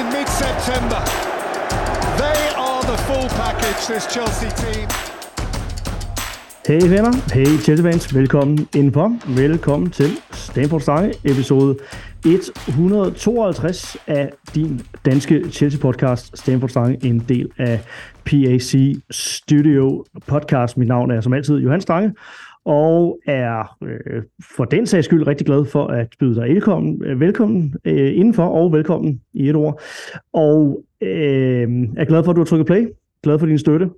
in mid-September. They are the full package, this Chelsea team. Hey venner, hey Chelsea fans, velkommen indenfor. Velkommen til Stanford Stange, episode 152 af din danske Chelsea podcast, Stanford Stange, en del af PAC Studio podcast. Mit navn er som altid Johan Stange, og er øh, for den sags skyld rigtig glad for at byde dig velkommen, øh, velkommen øh, indenfor, og velkommen i et ord. Og øh, er glad for, at du har trykket play, glad for din støtte,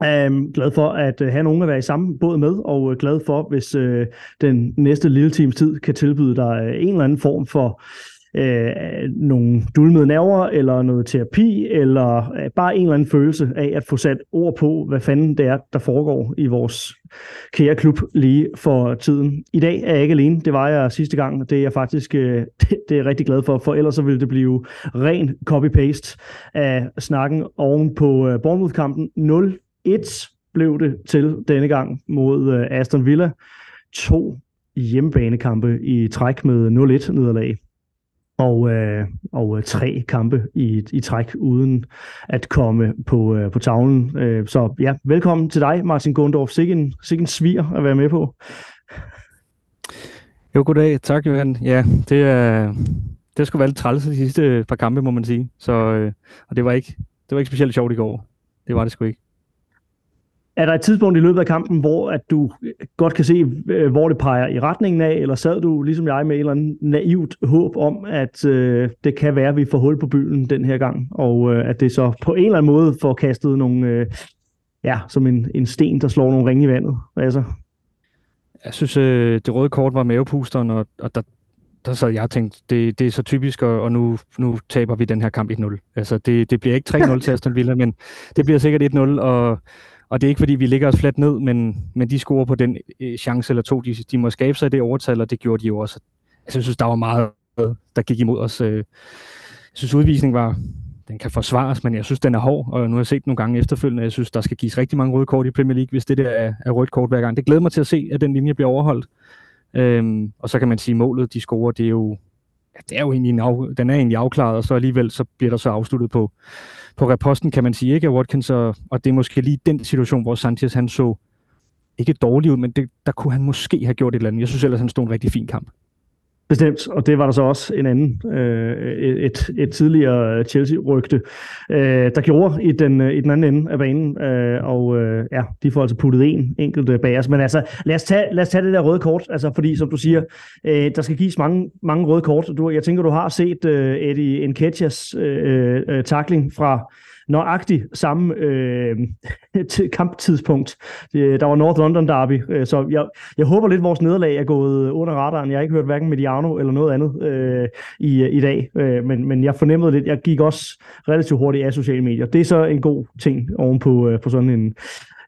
Um, glad for at uh, have nogen at være i samme båd med, og uh, glad for, hvis uh, den næste lille times tid kan tilbyde dig uh, en eller anden form for uh, Øh, nogle dulmede nerver, eller noget terapi, eller øh, bare en eller anden følelse af at få sat ord på, hvad fanden det er, der foregår i vores kære klub lige for tiden. I dag er jeg ikke alene, det var jeg sidste gang, det er jeg faktisk øh, det, det er jeg rigtig glad for, for ellers så ville det blive ren copy-paste af snakken oven på øh, Bournemouth-kampen 0 1 blev det til denne gang mod øh, Aston Villa. To hjemmebanekampe i træk med 0-1 nederlag. Og, øh, og øh, tre kampe i, i træk uden at komme på, øh, på tavlen. Øh, så ja, velkommen til dig, Martin Gondorf. Sikke en, sikke en svir at være med på. Jo, goddag. Tak, Johan. Ja, det er... Det skulle være lidt træls de sidste par kampe, må man sige. Så, øh, og det var ikke det var ikke specielt sjovt i går. Det var det sgu ikke. Er der et tidspunkt i løbet af kampen, hvor at du øh, godt kan se, øh, hvor det peger i retningen af, eller sad du ligesom jeg med et eller andet naivt håb om, at øh, det kan være, at vi får hul på byen den her gang, og øh, at det så på en eller anden måde får kastet nogle, øh, ja, som en, en sten, der slår nogle ringe i vandet? Altså. Jeg synes, øh, det røde kort var mavepusteren, og, og der, der så jeg tænkte det, det er så typisk, og, og nu, nu taber vi den her kamp 1-0. Altså, det, det bliver ikke 3-0 til Aston Villa, men det bliver sikkert 1-0, og og det er ikke, fordi vi ligger os fladt ned, men, men de scorer på den øh, chance eller to, de, de må skabe sig i det overtal, og det gjorde de jo også. Altså, jeg synes, der var meget, der gik imod os. Øh. Jeg synes, udvisning var, den kan forsvares, men jeg synes, den er hård, og nu har jeg set nogle gange efterfølgende, jeg synes, der skal gives rigtig mange røde kort i Premier League, hvis det der er, er rødt kort hver gang. Det glæder mig til at se, at den linje bliver overholdt. Øhm, og så kan man sige, at målet, de scorer, det er jo, ja, det er jo egentlig en af, den er egentlig afklaret, og så alligevel så bliver der så afsluttet på, på reposten, kan man sige, ikke? At Watkins, og, og det er måske lige den situation, hvor Sanchez han så ikke dårlig ud, men det, der kunne han måske have gjort et eller andet. Jeg synes ellers, han stod en rigtig fin kamp. Bestemt, og det var der så også en anden, øh, et, et tidligere Chelsea-rygte, øh, der gjorde i den, øh, i den anden ende af banen, øh, og øh, ja, de får altså puttet en enkelt øh, bag os. Men altså, lad os, tage, lad os tage det der røde kort, altså fordi, som du siger, øh, der skal gives mange, mange røde kort. Du, jeg tænker, du har set øh, Eddie Nketiahs øh, øh, øh takling fra nøjagtigt samme øh, kamptidspunkt. Det, der var North London Derby, øh, så jeg, jeg håber lidt, at vores nederlag er gået under radaren. Jeg har ikke hørt hverken Mediano eller noget andet øh, i, i dag, øh, men, men jeg fornemmede lidt, jeg gik også relativt hurtigt af sociale medier. Det er så en god ting ovenpå øh, på sådan en,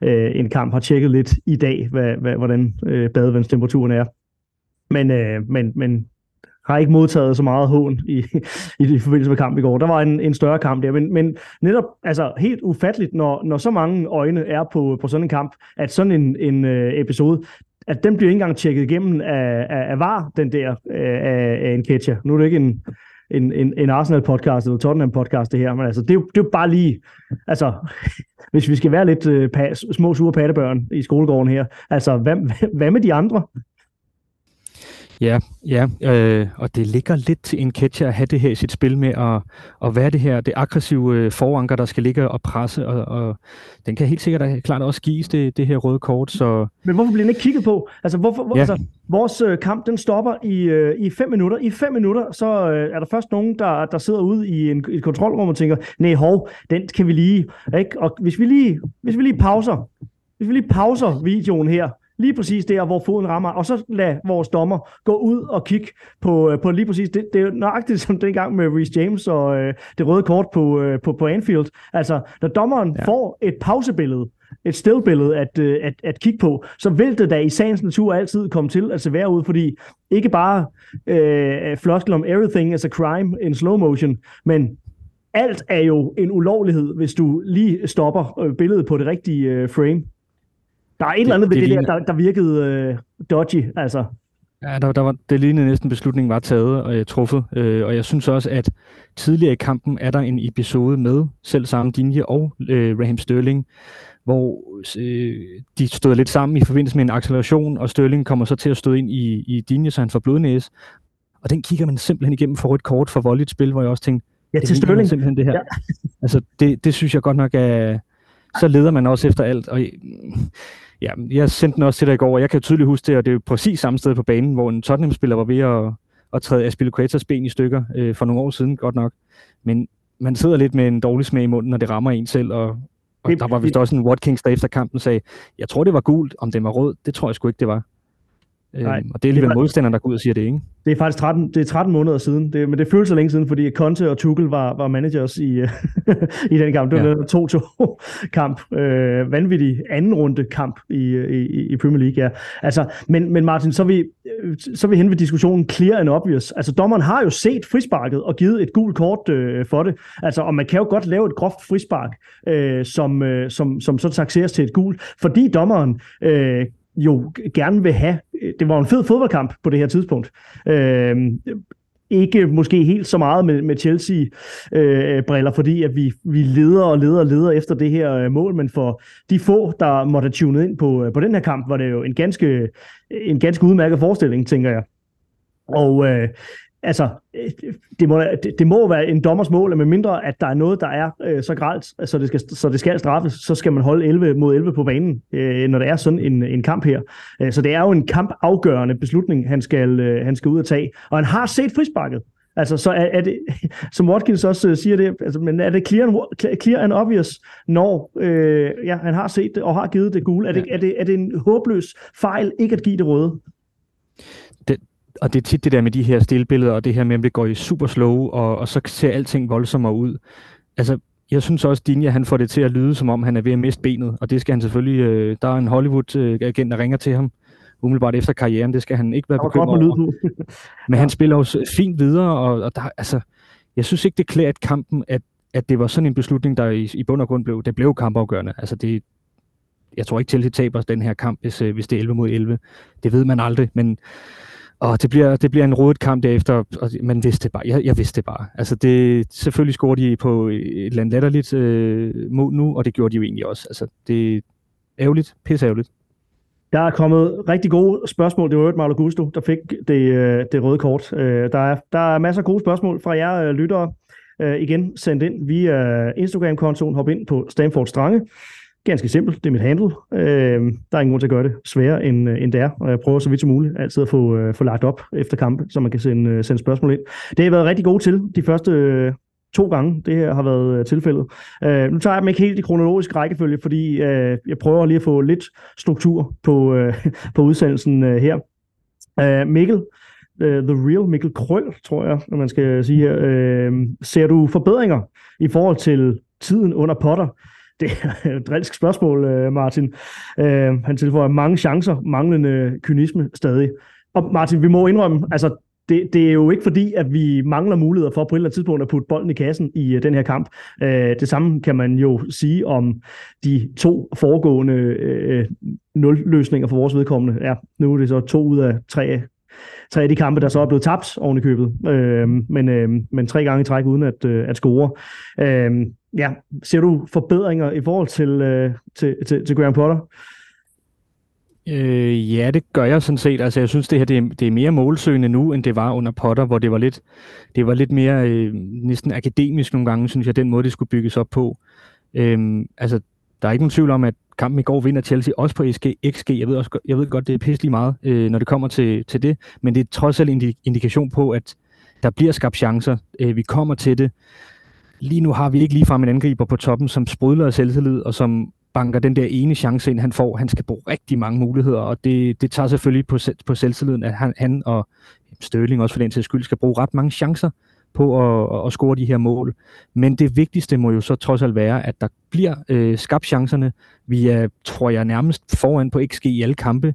øh, en kamp. Har tjekket lidt i dag, hvad, hvad, hvordan øh, badevandstemperaturen er. Men, øh, men, men har ikke modtaget så meget hån i, i, i forbindelse med kamp i går. Der var en, en større kamp der, men, men netop altså, helt ufatteligt, når, når så mange øjne er på, på sådan en kamp, at sådan en, en øh, episode, at den bliver ikke engang tjekket igennem af, af, af VAR, den der øh, af, af en catcher. Nu er det ikke en, en, en, en Arsenal-podcast eller Tottenham-podcast, det her, men altså, det, er jo, det er jo bare lige, altså, hvis vi skal være lidt uh, pa, små sure pattebørn i skolegården her, altså, hvad, hvad med de andre? Ja, ja øh, og det ligger lidt til en catcher at have det her i sit spil med at, at være det her, det aggressive øh, foranker, der skal ligge og presse, og, og den kan helt sikkert klart også gives det, det her røde kort. Så... Men hvorfor bliver den ikke kigget på? Altså, hvorfor, hvor, ja. altså vores øh, kamp, den stopper i, øh, i fem minutter. I fem minutter, så øh, er der først nogen, der, der sidder ude i en, et kontrolrum og tænker, nej, hov, den kan vi lige, ikke? Og hvis vi lige, hvis vi lige pauser, hvis vi lige pauser videoen her, lige præcis der, hvor foden rammer, og så lad vores dommer gå ud og kigge på, øh, på lige præcis, det, det er nøjagtigt som dengang med Reece James og øh, det røde kort på, øh, på, på Anfield. Altså, når dommeren ja. får et pausebillede, et stillbillede at, øh, at, at kigge på, så vil det da i sagens natur altid komme til at se værre ud, fordi ikke bare øh, floskel om everything is a crime in slow motion, men alt er jo en ulovlighed, hvis du lige stopper øh, billedet på det rigtige øh, frame. Der er et det, eller andet ved det, det, det der, der, der virkede øh, dodgy, altså. Ja, der, der var, det lignede næsten beslutningen var taget og uh, truffet, uh, og jeg synes også, at tidligere i kampen er der en episode med selv samme Dinje og uh, Raheem Sterling, hvor uh, de stod lidt sammen i forbindelse med en acceleration, og Sterling kommer så til at stå ind i, i Dinje, så han får blodnæse. Og den kigger man simpelthen igennem for et kort for voldeligt spil, hvor jeg også tænkte, Ja, til Sterling. simpelthen det her. Ja. altså, det, det synes jeg godt nok er... Så leder man også efter alt, og ja, jeg sendte den også til dig i går, og jeg kan tydeligt huske det, og det er jo præcis samme sted på banen, hvor en Tottenham-spiller var ved at, at træde Aspilicuetas ben i stykker øh, for nogle år siden, godt nok. Men man sidder lidt med en dårlig smag i munden, når det rammer en selv, og, og der var vist også en Watkins, der efter kampen sagde, jeg tror, det var gult, om det var rød, det tror jeg sgu ikke, det var. Nej, øhm, og det er alligevel det modstanderen, der går ud og siger det, ikke? Det er faktisk 13, det er 13 måneder siden, det, men det føles så længe siden, fordi Conte og Tuchel var, var managers i, i den kamp. Det var Ja. en 2-2 kamp. Øh, vanvittig anden runde kamp i, i, i Premier League, ja. Altså, men, men Martin, så er, vi, så er vi hen ved diskussionen clear and obvious. Altså, dommeren har jo set frisparket og givet et gult kort øh, for det. Altså, og man kan jo godt lave et groft frispark, øh, som, øh, som, som så taxeres til et gult, fordi dommeren øh, jo gerne vil have, det var en fed fodboldkamp på det her tidspunkt. Øh, ikke måske helt så meget med, med Chelsea-briller, øh, fordi at vi, vi leder og leder og leder efter det her øh, mål, men for de få, der måtte have tunet ind på, øh, på den her kamp, var det jo en ganske, en ganske udmærket forestilling, tænker jeg. Og øh, altså, øh, det må, det, må være en dommers mål, at med mindre, at der er noget, der er øh, så gralt, så det, skal, så det skal straffes, så skal man holde 11 mod 11 på banen, øh, når det er sådan en, en kamp her. Øh, så det er jo en kampafgørende beslutning, han skal, øh, han skal ud og tage. Og han har set frisparket. Altså, så er, er det, som Watkins også øh, siger det, altså, men er det clear and, clear and obvious, når øh, ja, han har set det og har givet det gule? Er det, Ja. er, det, er det en håbløs fejl ikke at give det røde? Og det er tit det der med de her stillbilleder, og det her med, om det går i super slow, og, og så ser alting voldsommere ud. Altså, jeg synes også, Dinja, han får det til at lyde, som om han er ved at miste benet, og det skal han selvfølgelig, øh, der er en Hollywood-agent, der ringer til ham, umiddelbart efter karrieren, det skal han ikke være bekymret over. Men han spiller jo s- fint videre, og, og der, altså, jeg synes ikke, det klæder et kampen, at, at det var sådan en beslutning, der i, i bund og grund blev, det blev kampafgørende. Altså det, jeg tror ikke, Chelsea taber den her kamp, hvis, øh, hvis det er 11 mod 11. Det ved man aldrig, men og det, bliver, det bliver en rodet kamp derefter, og man vidste det bare. Jeg, jeg vidste det bare. Altså det, selvfølgelig scorede de på et eller andet latterligt øh, mod nu, og det gjorde de jo egentlig også. Altså det er ærgerligt, pisse ærgerligt. Der er kommet rigtig gode spørgsmål. Det var jo et Marlo Gusto, der fik det, øh, det røde kort. Øh, der er, der er masser af gode spørgsmål fra jer øh, lyttere. Igen sendt ind via Instagram-kontoen. Hop ind på Stanford Strange. Ganske simpelt, det er mit handle. Øh, der er ingen grund til at gøre det sværere, end, øh, end det er. Og jeg prøver så vidt som muligt altid at få, øh, få lagt op efter kampe, så man kan sende, øh, sende spørgsmål ind. Det har jeg været rigtig god til de første øh, to gange, det her har været øh, tilfældet. Øh, nu tager jeg dem ikke helt i kronologisk rækkefølge, fordi øh, jeg prøver lige at få lidt struktur på, øh, på udsendelsen øh, her. Øh, Mikkel, øh, The Real Mikkel Krøl, tror jeg, når man skal sige her. Øh, ser du forbedringer i forhold til tiden under Potter? Det er et drilsk spørgsmål, øh, Martin. Øh, han tilføjer mange chancer, manglende kynisme stadig. Og Martin, vi må indrømme, altså det, det er jo ikke fordi, at vi mangler muligheder for på et eller andet tidspunkt at putte bolden i kassen i uh, den her kamp. Uh, det samme kan man jo sige om de to foregående uh, nul-løsninger for vores vedkommende. Ja, nu er det så to ud af tre, tre af de kampe, der så er blevet tabt oven i købet. Øh, men, øh, men tre gange i træk uden at, øh, at score. Øh, ja, ser du forbedringer i forhold til, øh, til, til, til Graham Potter? Øh, ja, det gør jeg sådan set. Altså, jeg synes, det her det er, det er mere målsøgende nu, end det var under Potter, hvor det var lidt, det var lidt mere øh, næsten akademisk nogle gange, synes jeg, den måde, det skulle bygges op på. Øhm, altså, der er ikke nogen tvivl om, at kampen i går vinder Chelsea også på XG. XG. Jeg ved, også, godt- jeg ved godt, det er pisselig meget, øh, når det kommer til, til det, men det er trods alt en indikation på, at der bliver skabt chancer. Øh, vi kommer til det. Lige nu har vi ikke ligefrem en angriber på toppen, som sprudler af selvtillid, og som banker den der ene chance ind, han får. Han skal bruge rigtig mange muligheder, og det, det tager selvfølgelig på, på selvtilliden, at han, han og Støling også for den til skyld skal bruge ret mange chancer på at, at score de her mål. Men det vigtigste må jo så trods alt være, at der bliver øh, skabt chancerne. Vi er, tror jeg, nærmest foran på XG i alle kampe.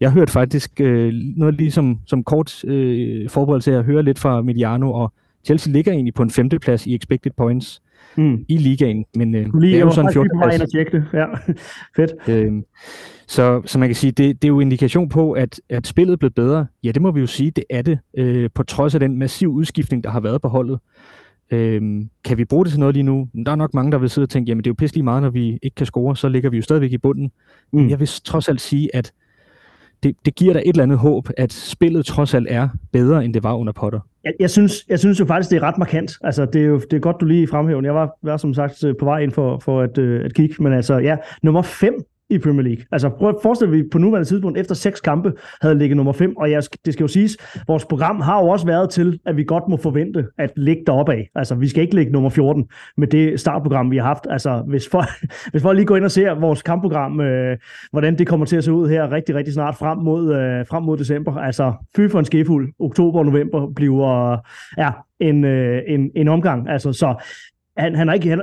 Jeg har hørt faktisk øh, noget ligesom som kort øh, forberedelse, at høre lidt fra Mediano, og Chelsea ligger egentlig på en femteplads i expected points mm. i ligaen. Men øh, lige, det er jo sådan 14 plads. Og tjekke det. Ja, fedt. Øh, så, så man kan sige, det, det er jo indikation på, at, at spillet blevet bedre. Ja, det må vi jo sige, det er det, øh, på trods af den massiv udskiftning, der har været på holdet. Øhm, kan vi bruge det til noget lige nu? Der er nok mange, der vil sidde og tænke, jamen det er jo pisse meget, når vi ikke kan score, så ligger vi jo stadigvæk i bunden. Mm. Men jeg vil trods alt sige, at det, det giver da et eller andet håb, at spillet trods alt er bedre, end det var under Potter. Jeg, jeg, synes, jeg synes jo faktisk, det er ret markant. Altså, det er jo det er godt, du lige fremhæver. Jeg var, var som sagt øh, på vej ind for, for at, øh, at kigge, men altså, ja, nummer 5 i Premier League. Altså prøv at forestille dig, at vi på nuværende tidspunkt efter seks kampe havde ligget nummer 5, og jeg, det skal jo siges, vores program har jo også været til, at vi godt må forvente at ligge deroppe af. Altså vi skal ikke ligge nummer 14 med det startprogram, vi har haft. Altså hvis folk, hvis folk lige går ind og ser vores kampprogram, øh, hvordan det kommer til at se ud her rigtig, rigtig snart frem mod, øh, frem mod december. Altså fy for en skefuld. Oktober og november bliver ja, en, øh, en, en omgang. Altså så han, han har ikke, han,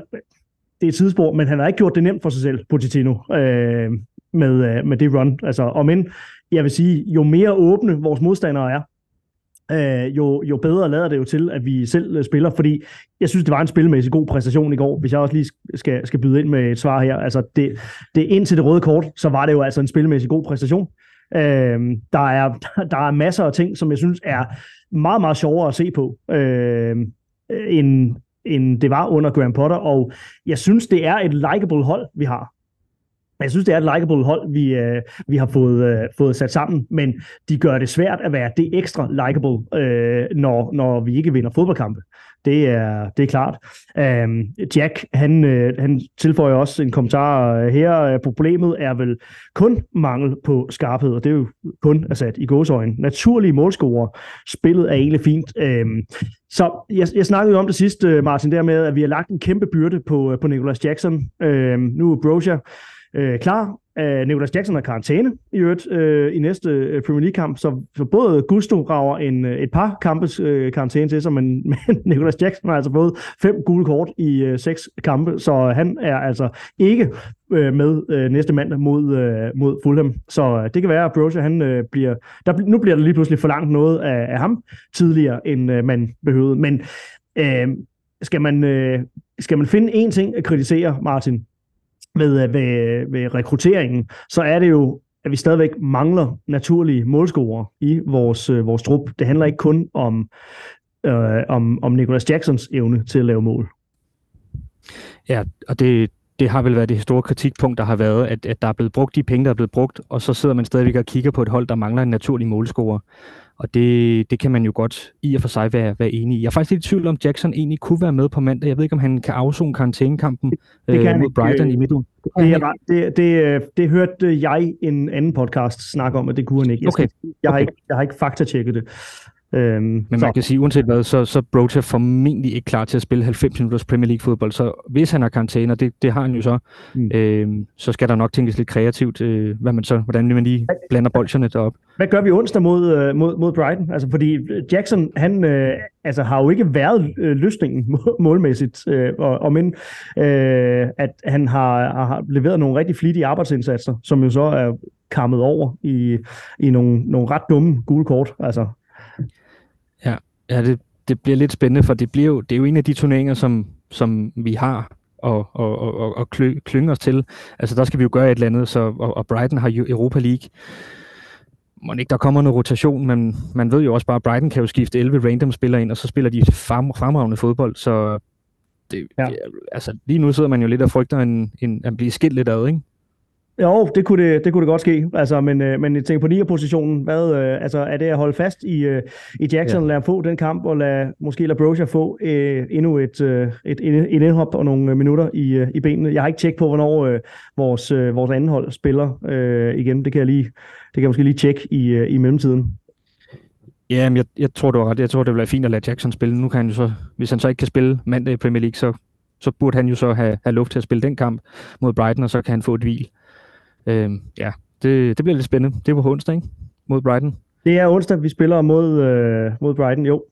det er et sidespor, men han har ikke gjort det nemt for sig selv, Pochettino, øh, med, øh, med det run. Altså, og men jeg vil sige, jo mere åbne vores modstandere er, øh, jo, jo bedre lader det jo til, at vi selv øh, spiller, fordi jeg synes, det var en spilmæssig god præstation i går, hvis jeg også lige skal, skal byde ind med et svar her. Altså, det, det indtil det røde kort, så var det jo altså en spilmæssig god præstation. Øh, der, er, der er masser af ting, som jeg synes er meget, meget sjovere at se på, øh, end, end det var under Graham Potter, og jeg synes, det er et likable hold, vi har. Jeg synes, det er et likable hold, vi, øh, vi har fået, øh, fået sat sammen, men de gør det svært at være det ekstra likable, øh, når, når vi ikke vinder fodboldkampe. Det er, det er klart. Øhm, Jack, han, øh, han tilføjer også en kommentar øh, her. Øh, problemet er vel kun mangel på skarphed, og det er jo kun sat i gåsøjne. Naturlige målscorer. Spillet er egentlig fint. Øhm, så jeg, jeg snakkede jo om det sidste, øh, Martin, der med, at vi har lagt en kæmpe byrde på, på Nicolas Jackson. Øhm, nu er Brozier øh, klar. Øh, Nicolas Jackson er karantæne i øvrigt øh, i næste øh, Premier League-kamp, så, så både Gusto rager en, øh, et par kampes øh, karantæne til sig, men, men Nicolas Jackson har altså fået fem gule kort i øh, seks kampe, så han er altså ikke øh, med øh, næste mandag mod, øh, mod Fulham. Så øh, det kan være, at Broja, han øh, bliver... Der, nu bliver der lige pludselig for langt noget af, af ham tidligere, end øh, man behøvede. Men øh, skal man, øh, skal man finde en ting at kritisere, Martin, ved, med, øh, ved, ved rekrutteringen, så er det jo, at vi stadigvæk mangler naturlige målscorer i vores, øh, vores trup. Det handler ikke kun om, øh, om, om Nicholas Jacksons evne til at lave mål. Ja, og det, det har vel været det store kritikpunkt, der har været, at, at der er blevet brugt de penge, der er blevet brugt, og så sidder man stadigvæk og kigger på et hold, der mangler en naturlig målscorer. Og det, det kan man jo godt i og for sig være, være enig i. Jeg er faktisk lidt i tvivl om, Jackson egentlig kunne være med på mandag. Jeg ved ikke, om han kan afzone karantænekampen det kan øh, mod Brighton øh, i midtugen. Det, det, det, det, det hørte jeg en anden podcast snakke om, at det kunne han ikke. Jeg, okay. skal, jeg, har, okay. ikke, jeg har ikke faktatjekket det. Øhm, Men man så. kan sige, uanset hvad, så, så Brocha formentlig ikke klar til at spille 90 minutters Premier League fodbold, så hvis han har karantæne, og det, det har han jo så, mm. øhm, så skal der nok tænkes lidt kreativt, øh, hvad man så, hvordan man lige blander bolsjerne derop. Hvad gør vi onsdag mod, øh, mod, mod Brighton? Altså, fordi Jackson, han øh, altså, har jo ikke været øh, løsningen målmæssigt, øh, og, og men øh, at han har, har leveret nogle rigtig flittige arbejdsindsatser, som jo så er kammet over i, i nogle, nogle ret dumme gule kort. Altså, Ja, ja det, det bliver lidt spændende, for det, bliver jo, det er jo en af de turneringer, som, som vi har og, og, og, og klynge os til. Altså der skal vi jo gøre et eller andet, så, og, og Brighton har jo Europa League. Må ikke der kommer noget rotation, men man ved jo også bare, at Brighton kan jo skifte 11 random spillere ind, og så spiller de frem, fremragende fodbold, så det, ja. det, altså, lige nu sidder man jo lidt og frygter en, en, at blive skilt lidt ad, ikke? Jo, det kunne det, det, kunne det godt ske. Altså, men, øh, men jeg tænker på 9 positionen hvad, øh, altså, er det at holde fast i, øh, i Jackson, ja. lade ham få den kamp, og lade, måske lade Brosia få øh, endnu et, øh, et, et, indhop og nogle minutter i, øh, i benene. Jeg har ikke tjekket på, hvornår øh, vores, øh, vores anden hold spiller øh, igen. Det kan jeg lige, det kan jeg måske lige tjekke i, øh, i mellemtiden. Ja, men jeg, jeg tror, du har ret. Jeg tror, det være fint at lade Jackson spille. Nu kan han jo så, hvis han så ikke kan spille mandag i Premier League, så, så burde han jo så have, have luft til at spille den kamp mod Brighton, og så kan han få et hvil. Øh, ja, det, det bliver lidt spændende. Det var på onsdag, ikke? Mod Brighton. Det er onsdag, vi spiller mod, øh, mod Brighton, jo.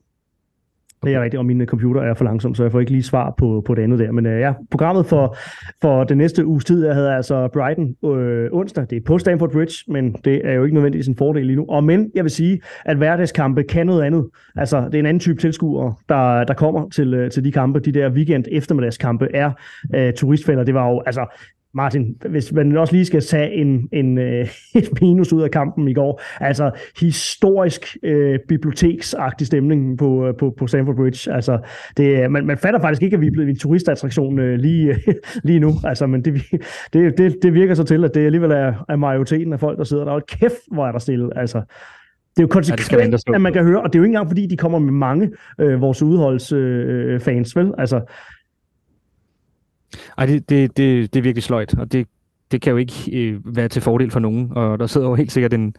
Det er rigtigt, og min computer er for langsom, så jeg får ikke lige svar på, på det andet der. Men øh, ja, programmet for, for den næste uges tid, jeg havde altså Brighton øh, onsdag. Det er på Stamford Bridge, men det er jo ikke nødvendigvis en fordel lige nu. Og men, jeg vil sige, at hverdagskampe kan noget andet. Altså, det er en anden type tilskuere, der, der kommer til, øh, til de kampe. De der weekend eftermiddagskampe er øh, turistfælder. Det var jo, altså, Martin, hvis man også lige skal tage en, en, øh, et minus ud af kampen i går, altså historisk øh, biblioteksagtig stemning på, øh, på, på Stamford Bridge. Altså, det, man, man fatter faktisk ikke, at vi er blevet en turistattraktion øh, lige, øh, lige nu, altså, men det, det, det, det virker så til, at det alligevel er, er majoriteten af folk, der sidder der. Og kæft, hvor er der stille, altså. Det er jo konsekvent, ja, at man kan høre, og det er jo ikke engang, fordi de kommer med mange øh, vores udholdsfans, øh, vel? Altså, ej, det, det, det, det er virkelig sløjt, og det, det kan jo ikke øh, være til fordel for nogen. Og der sidder jo helt sikkert en,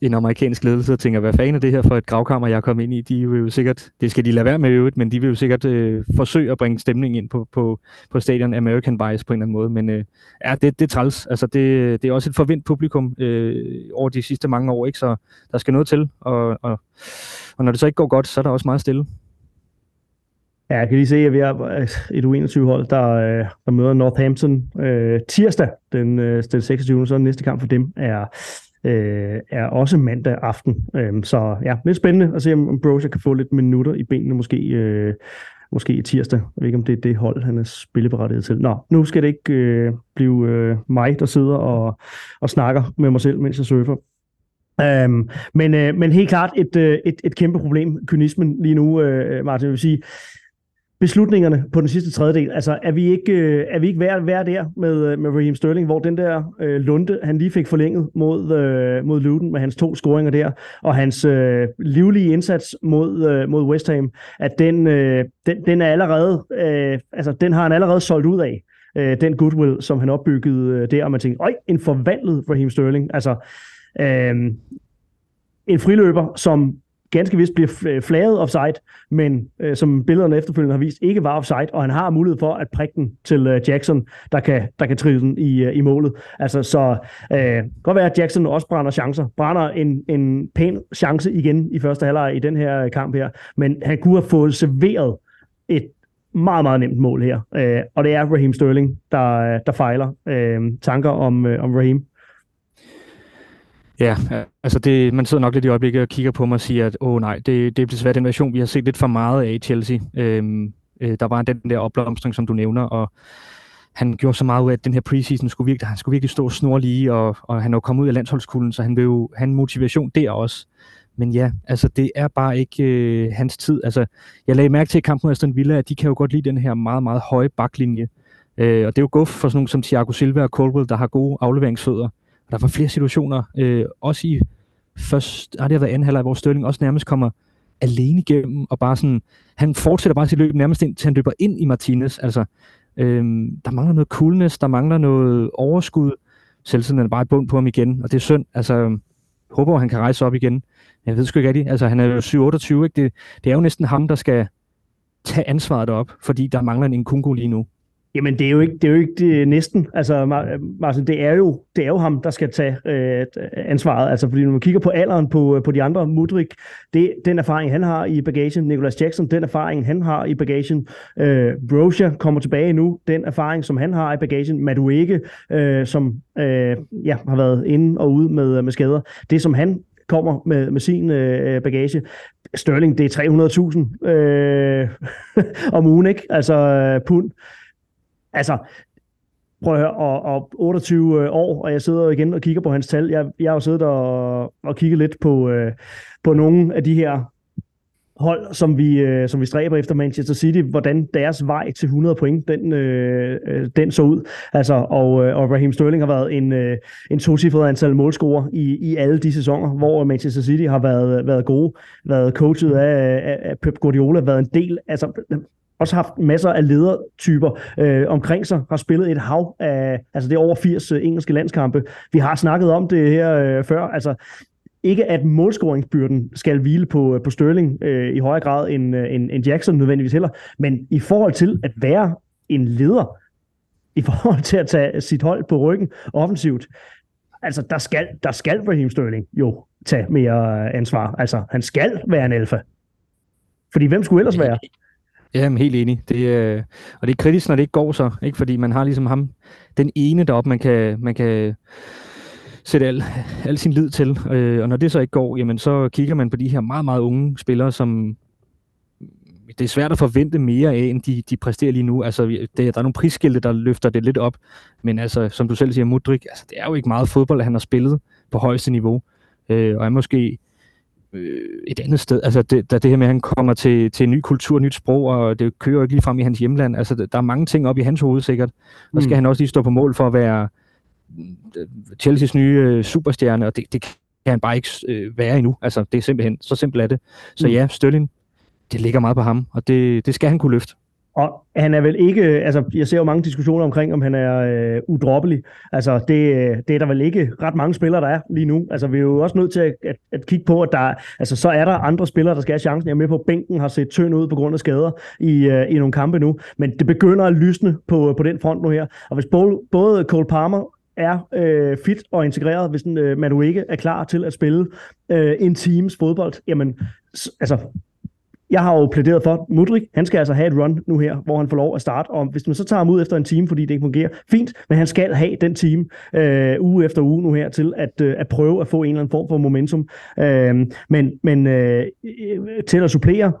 en amerikansk ledelse og tænker, hvad fanden er det her for et gravkammer, jeg er kommet ind i? De vil jo sikkert, det skal de lade være med øvrigt, men de vil jo sikkert øh, forsøge at bringe stemning ind på, på, på stadion American Bias på en eller anden måde. Men øh, ja, det, det er træls. Altså, det, det er også et forvindt publikum øh, over de sidste mange år, ikke? så der skal noget til. Og, og, og når det så ikke går godt, så er der også meget stille. Ja, jeg kan lige se, at vi har øh, et U21-hold, der, øh, der møder Northampton øh, tirsdag den, øh, den 26. Så den næste kamp for dem er, øh, er også mandag aften. Øh, så ja, lidt spændende at se, om Brozier kan få lidt minutter i benene, måske, øh, måske i tirsdag. Jeg ved ikke, om det er det hold, han er spilleberettiget til. Nå, nu skal det ikke øh, blive øh, mig, der sidder og, og snakker med mig selv, mens jeg surfer. Um, men, øh, men helt klart et, øh, et, et kæmpe problem, kynismen lige nu, øh, Martin. Jeg vil sige, beslutningerne på den sidste tredjedel. Altså, er vi ikke, øh, er vi ikke værd, værd der med, øh, med Raheem Sterling, hvor den der øh, lunde, han lige fik forlænget mod, øh, mod Luton med hans to scoringer der, og hans øh, livlige indsats mod, øh, mod West Ham, at den, øh, den, den er allerede, øh, altså, den har han allerede solgt ud af øh, den goodwill, som han opbyggede øh, der, og man tænkte, øj, en forvandlet Raheem Sterling. Altså, øh, en friløber, som ganske vist bliver flaget offside, men øh, som billederne efterfølgende har vist, ikke var offside, og han har mulighed for at prikke den til øh, Jackson, der kan, der kan trille den i, øh, i målet. Altså, så øh, godt være, at Jackson også brænder chancer. Brænder en, en pæn chance igen i første halvleg i den her øh, kamp her, men han kunne have fået serveret et meget, meget nemt mål her. Øh, og det er Raheem Sterling, der, øh, der fejler. Øh, tanker om, øh, om Raheem? Ja, altså det, man sidder nok lidt i øjeblikket og kigger på mig og siger, at åh nej, det, det er desværre den version, vi har set lidt for meget af i Chelsea. Øhm, øh, der var den der opblomstring, som du nævner, og han gjorde så meget ud af, at den her preseason skulle virkelig, han skulle virkelig stå snorlige, og, og han er jo kommet ud af landsholdskulden, så han vil jo have en motivation der også. Men ja, altså det er bare ikke øh, hans tid. Altså, jeg lagde mærke til i kampen mod Aston Villa, at de kan jo godt lide den her meget, meget høje baklinje. Øh, og det er jo guf for sådan nogle som Thiago Silva og Colwell, der har gode afleveringsfødder. Og der var flere situationer, øh, også i først, har det været anden halvleg, hvor Sterling også nærmest kommer alene igennem, og bare sådan, han fortsætter bare sit løb nærmest ind, til han løber ind i Martinez. Altså, øh, der mangler noget coolness, der mangler noget overskud. Selvtiden er bare et bund på ham igen, og det er synd. Altså, håber, han kan rejse op igen. Jeg ved sgu ikke rigtigt. Altså, han er jo 7-28, ikke? Det, det er jo næsten ham, der skal tage ansvaret op, fordi der mangler en Kungo lige nu. Jamen, det er jo ikke, det er jo ikke det, næsten. Altså, øh, Martin, det er jo, det er jo ham, der skal tage øh, ansvaret. Altså, fordi når man kigger på alderen på, øh, på de andre, Mudrik, det, den erfaring, han har i bagagen, Nicholas Jackson, den erfaring, han har i bagagen, øh, Brosia kommer tilbage nu, den erfaring, som han har i bagagen, Madueke, øh, som øh, ja, har været inde og ude med, med skader, det som han kommer med, med sin øh, bagage. Sterling, det er 300.000 øh, om ugen, ikke? Altså pund altså, prøv at høre, og, og 28 øh, år, og jeg sidder igen og kigger på hans tal. Jeg, jeg har jo siddet og, og kigget lidt på, øh, på nogle af de her hold, som vi, øh, som vi stræber efter Manchester City, hvordan deres vej til 100 point, den, øh, øh, den så ud. Altså, og, øh, og Raheem Sterling har været en, øh, en tocifret antal målscorer i, i alle de sæsoner, hvor Manchester City har været, været gode, været coachet af, af, af Pep Guardiola, været en del, altså også haft masser af ledertyper øh, omkring sig, har spillet et hav af, altså det er over 80 øh, engelske landskampe. Vi har snakket om det her øh, før, altså ikke at målscoringsbyrden skal hvile på, øh, på Sterling øh, i højere grad end, øh, end, end Jackson nødvendigvis heller, men i forhold til at være en leder, i forhold til at tage sit hold på ryggen offensivt, altså der skal, der skal Raheem Sterling jo tage mere øh, ansvar. Altså han skal være en alfa. Fordi hvem skulle ellers være? Ja, helt enig. Det, øh, og det er kritisk, når det ikke går så, ikke? fordi man har ligesom ham, den ene deroppe, man kan, man kan sætte al, al sin lid til. Øh, og når det så ikke går, jamen så kigger man på de her meget, meget unge spillere, som det er svært at forvente mere af, end de, de præsterer lige nu. Altså, det, der er nogle prisskilte, der løfter det lidt op, men altså, som du selv siger, Mudrik, altså, det er jo ikke meget fodbold, at han har spillet på højeste niveau, øh, og er måske øh, et andet sted. Altså, det, der, det her med, at han kommer til, til en ny kultur, nyt sprog, og det kører jo ikke lige frem i hans hjemland. Altså, der er mange ting op i hans hoved sikkert, og skal mm. han også lige stå på mål for at være øh, Chelseas nye øh, superstjerne, og det, det kan han bare ikke øh, være endnu. Altså, det er simpelthen, så simpelt er det. Så mm. ja, Stølling, det ligger meget på ham, og det, det skal han kunne løfte. Og han er vel ikke, øh, altså jeg ser jo mange diskussioner omkring, om han er øh, udroppelig. Altså det, øh, det er der vel ikke ret mange spillere, der er lige nu. Altså vi er jo også nødt til at, at, at kigge på, at der, altså så er der andre spillere, der skal have chancen. Jeg er med på, at bænken har set tynd ud på grund af skader i, øh, i nogle kampe nu. Men det begynder at lysne på, øh, på den front nu her. Og hvis både, både Cole Palmer er øh, fit og integreret, hvis den, øh, man ikke er klar til at spille øh, en teams fodbold, jamen, altså, jeg har jo plæderet for, Mudrik, han skal altså have et run nu her, hvor han får lov at starte. Og hvis man så tager ham ud efter en time, fordi det ikke fungerer, fint, men han skal have den time øh, uge efter uge nu her til at, øh, at prøve at få en eller anden form for momentum. Øh, men men øh, til at supplere